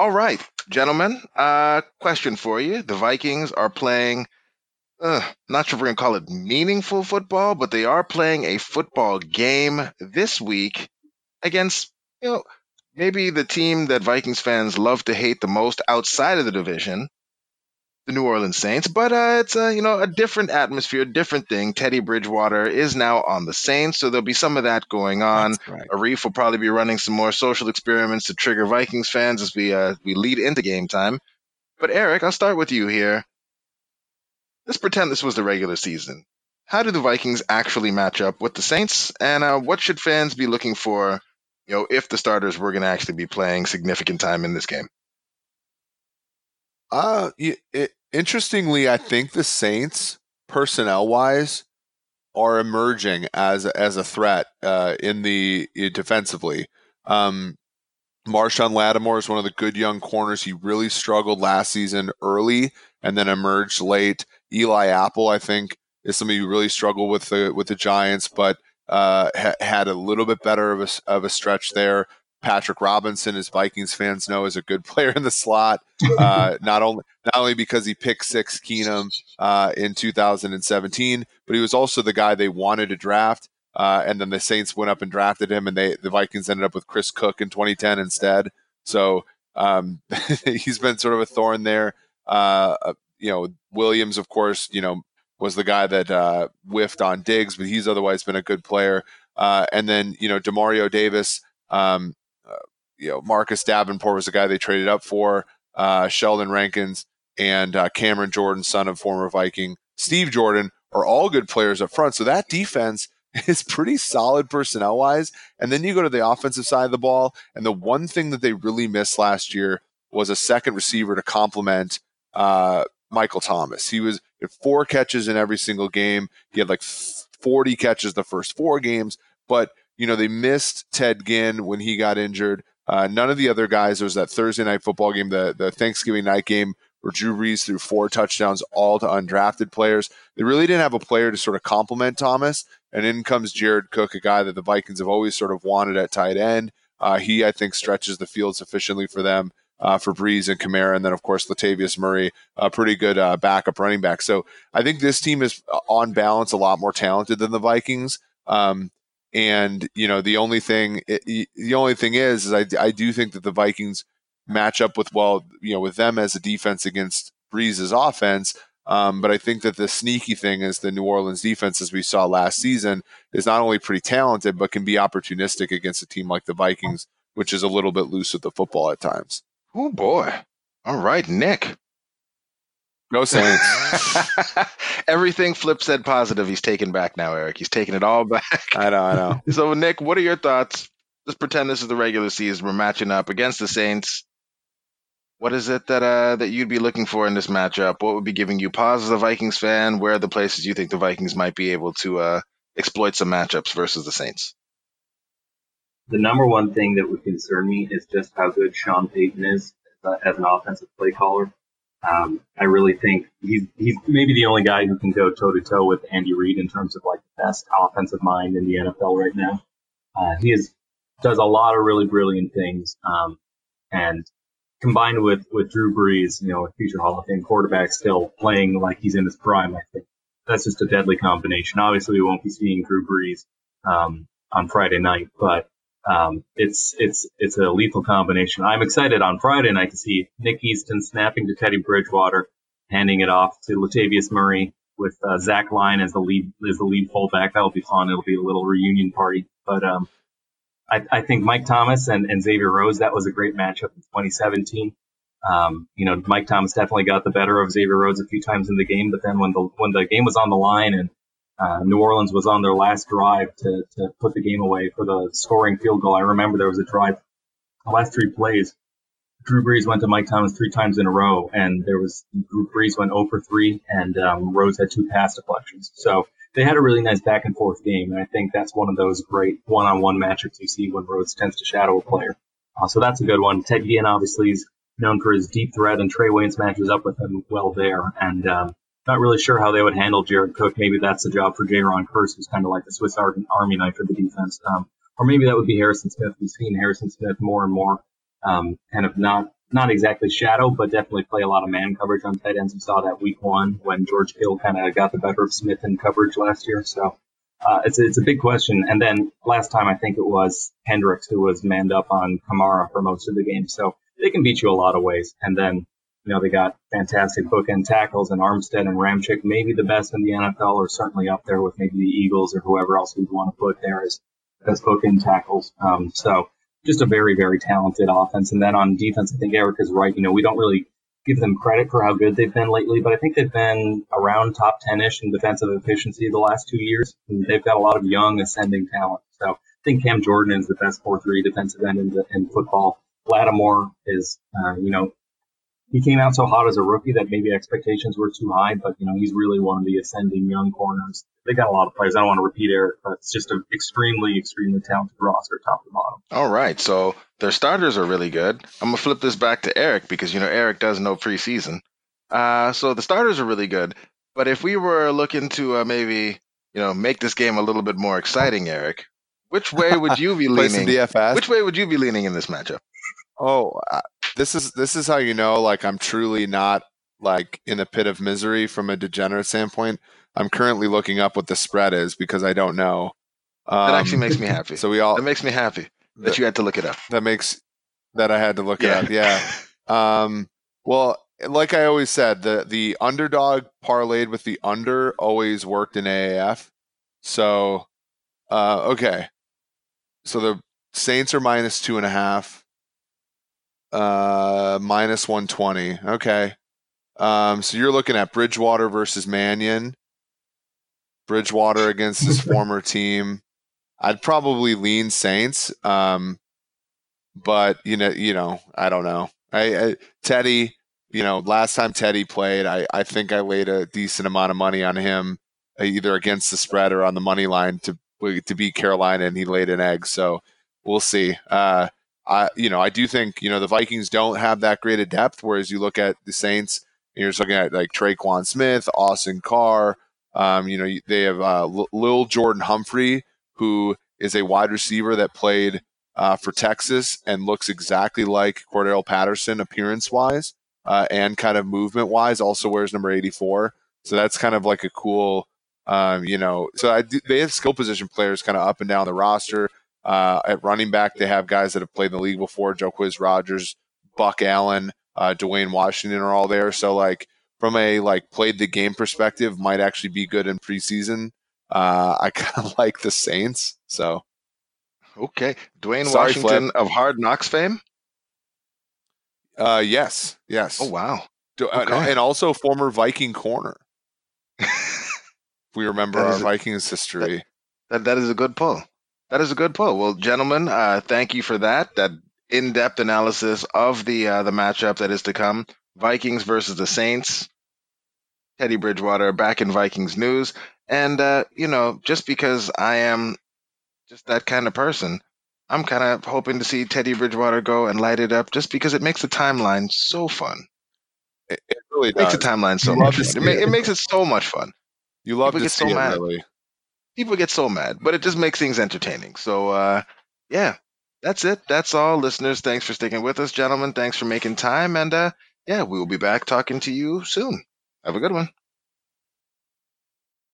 All right, gentlemen. Uh, question for you: The Vikings are playing. Uh, not sure if we're gonna call it meaningful football, but they are playing a football game this week against you know maybe the team that Vikings fans love to hate the most outside of the division, the New Orleans Saints. But uh, it's a you know a different atmosphere, different thing. Teddy Bridgewater is now on the Saints, so there'll be some of that going on. Arif will probably be running some more social experiments to trigger Vikings fans as we uh, we lead into game time. But Eric, I'll start with you here. Let's pretend this was the regular season. How do the Vikings actually match up with the Saints, and uh, what should fans be looking for? You know, if the starters were going to actually be playing significant time in this game. Uh, it, interestingly, I think the Saints, personnel wise, are emerging as as a threat uh, in the defensively. Um, Marshon Lattimore is one of the good young corners. He really struggled last season early and then emerged late. Eli Apple, I think, is somebody who really struggled with the with the Giants, but uh, ha- had a little bit better of a, of a stretch there. Patrick Robinson, as Vikings fans know, is a good player in the slot. Uh, not only not only because he picked six Keenum uh, in 2017, but he was also the guy they wanted to draft. Uh, and then the Saints went up and drafted him, and they the Vikings ended up with Chris Cook in 2010 instead. So um, he's been sort of a thorn there. Uh, uh, you know, Williams, of course, you know, was the guy that uh, whiffed on Diggs, but he's otherwise been a good player. Uh, and then you know, Demario Davis, um, you know, Marcus Davenport was the guy they traded up for. Uh, Sheldon Rankins and uh, Cameron Jordan, son of former Viking Steve Jordan, are all good players up front. So that defense is pretty solid personnel wise. And then you go to the offensive side of the ball, and the one thing that they really missed last year was a second receiver to complement uh, Michael Thomas. He was four catches in every single game. He had like 40 catches the first four games, but you know they missed Ted Ginn when he got injured. Uh, none of the other guys. There was that Thursday night football game, the the Thanksgiving night game where Drew Brees threw four touchdowns, all to undrafted players. They really didn't have a player to sort of complement Thomas. And in comes Jared Cook, a guy that the Vikings have always sort of wanted at tight end. Uh, he, I think, stretches the field sufficiently for them, uh, for Brees and Kamara. And then, of course, Latavius Murray, a pretty good uh, backup running back. So I think this team is, uh, on balance, a lot more talented than the Vikings. Um, and you know, the only thing, it, the only thing is, is I, I do think that the Vikings match up with well, you know, with them as a defense against Brees's offense. Um, but I think that the sneaky thing is the New Orleans defense, as we saw last season, is not only pretty talented, but can be opportunistic against a team like the Vikings, which is a little bit loose with the football at times. Oh boy! All right, Nick. No Saints. Everything Flip said positive, he's taken back now, Eric. He's taking it all back. I know, I know. so, Nick, what are your thoughts? Let's pretend this is the regular season. We're matching up against the Saints. What is it that uh, that you'd be looking for in this matchup? What would be giving you pause as a Vikings fan? Where are the places you think the Vikings might be able to uh, exploit some matchups versus the Saints? The number one thing that would concern me is just how good Sean Payton is as, as an offensive play caller. Um, I really think he's he's maybe the only guy who can go toe to toe with Andy Reid in terms of like the best offensive mind in the NFL right now. Uh, he is does a lot of really brilliant things, um, and combined with with Drew Brees, you know, a future Hall of Fame quarterback, still playing like he's in his prime. I think that's just a deadly combination. Obviously, we won't be seeing Drew Brees um, on Friday night, but um, it's it's it's a lethal combination. I'm excited on Friday night to see Nick Easton snapping to Teddy Bridgewater, handing it off to Latavius Murray with uh, Zach Line as the lead as the lead fullback. That'll be fun. It'll be a little reunion party. But um, I, I think Mike Thomas and, and Xavier Rhodes that was a great matchup in 2017. Um, you know, Mike Thomas definitely got the better of Xavier Rhodes a few times in the game, but then when the when the game was on the line and uh, New Orleans was on their last drive to, to put the game away for the scoring field goal. I remember there was a drive, the last three plays, Drew Brees went to Mike Thomas three times in a row, and there was Drew Brees went 0 for 3, and um, Rhodes had two pass deflections. So they had a really nice back and forth game, and I think that's one of those great one-on-one matchups you see when Rhodes tends to shadow a player. Uh, so that's a good one. Ted Ginn obviously is known for his deep threat, and Trae Waynes matches up with him well there. And um, not really sure how they would handle Jared Cook. Maybe that's the job for Jayron Kearse, who's kind of like the Swiss Army knife for the defense. Um, or maybe that would be Harrison Smith. We've seen Harrison Smith more and more um, kind of not not exactly shadow, but definitely play a lot of man coverage on tight ends. We saw that week one when George Kittle kind of got the better of Smith in coverage last year. So uh, it's, it's a big question. And then last time I think it was Hendricks who was manned up on Kamara for most of the game. So they can beat you a lot of ways. And then, you know, they got fantastic bookend tackles and Armstead and Ramczyk, maybe the best in the NFL or certainly up there with maybe the Eagles or whoever else we'd want to put there as, as bookend tackles. Um, so just a very, very talented offense. And then on defense, I think Eric is right. You know, we don't really give them credit for how good they've been lately, but I think they've been around top 10 ish in defensive efficiency the last two years. And they've got a lot of young ascending talent. So I think Cam Jordan is the best 4 3 defensive end in, in football. Lattimore is, uh, you know, he came out so hot as a rookie that maybe expectations were too high, but you know he's really one of the ascending young corners. They got a lot of players. I don't want to repeat Eric, but it's just an extremely, extremely talented roster, top to bottom. All right, so their starters are really good. I'm gonna flip this back to Eric because you know Eric does know preseason. Uh, so the starters are really good, but if we were looking to uh, maybe you know make this game a little bit more exciting, Eric, which way would you be leaning? DFS. Which way would you be leaning in this matchup? Oh, this is this is how you know like I'm truly not like in a pit of misery from a degenerate standpoint. I'm currently looking up what the spread is because I don't know. Um, that actually makes me happy. So we all that makes me happy that, that you had to look it up. That makes that I had to look yeah. it up. Yeah. um, well, like I always said, the the underdog parlayed with the under always worked in AAF. So, uh, okay. So the Saints are minus two and a half. Uh, minus 120. Okay. Um, so you're looking at Bridgewater versus Mannion. Bridgewater against his former team. I'd probably lean Saints. Um, but you know, you know, I don't know. I, I, Teddy, you know, last time Teddy played, I, I think I laid a decent amount of money on him, uh, either against the spread or on the money line to to beat Carolina, and he laid an egg. So we'll see. Uh, I, you know, I do think, you know, the Vikings don't have that great a depth. Whereas you look at the Saints, you're just looking at like Tre'Quan Smith, Austin Carr. Um, you know, they have uh, Lil Jordan Humphrey, who is a wide receiver that played uh, for Texas and looks exactly like Cordarrelle Patterson appearance wise uh, and kind of movement wise. Also wears number 84. So that's kind of like a cool, um, you know, so I do, they have skill position players kind of up and down the roster. Uh, at running back, they have guys that have played in the league before. Jacquizz Rodgers, Buck Allen, uh, Dwayne Washington are all there. So like from a like played the game perspective, might actually be good in preseason. Uh, I kind of like the Saints. So okay, Dwayne Sorry, Washington Flip. of Hard Knocks fame. Uh, yes, yes. Oh wow. Uh, okay. And also former Viking corner. we remember our a, Vikings history. That, that, that is a good pull. That is a good pull. Well, gentlemen, uh, thank you for that. That in-depth analysis of the uh, the matchup that is to come: Vikings versus the Saints. Teddy Bridgewater back in Vikings news, and uh, you know, just because I am just that kind of person, I'm kind of hoping to see Teddy Bridgewater go and light it up, just because it makes the timeline so fun. It, it really it makes the timeline so much fun. It, ma- it, makes it so much fun. You love People to see so it, mad. really people get so mad, but it just makes things entertaining. So, uh, yeah, that's it. That's all, listeners. Thanks for sticking with us, gentlemen. Thanks for making time, and uh, yeah, we will be back talking to you soon. Have a good one.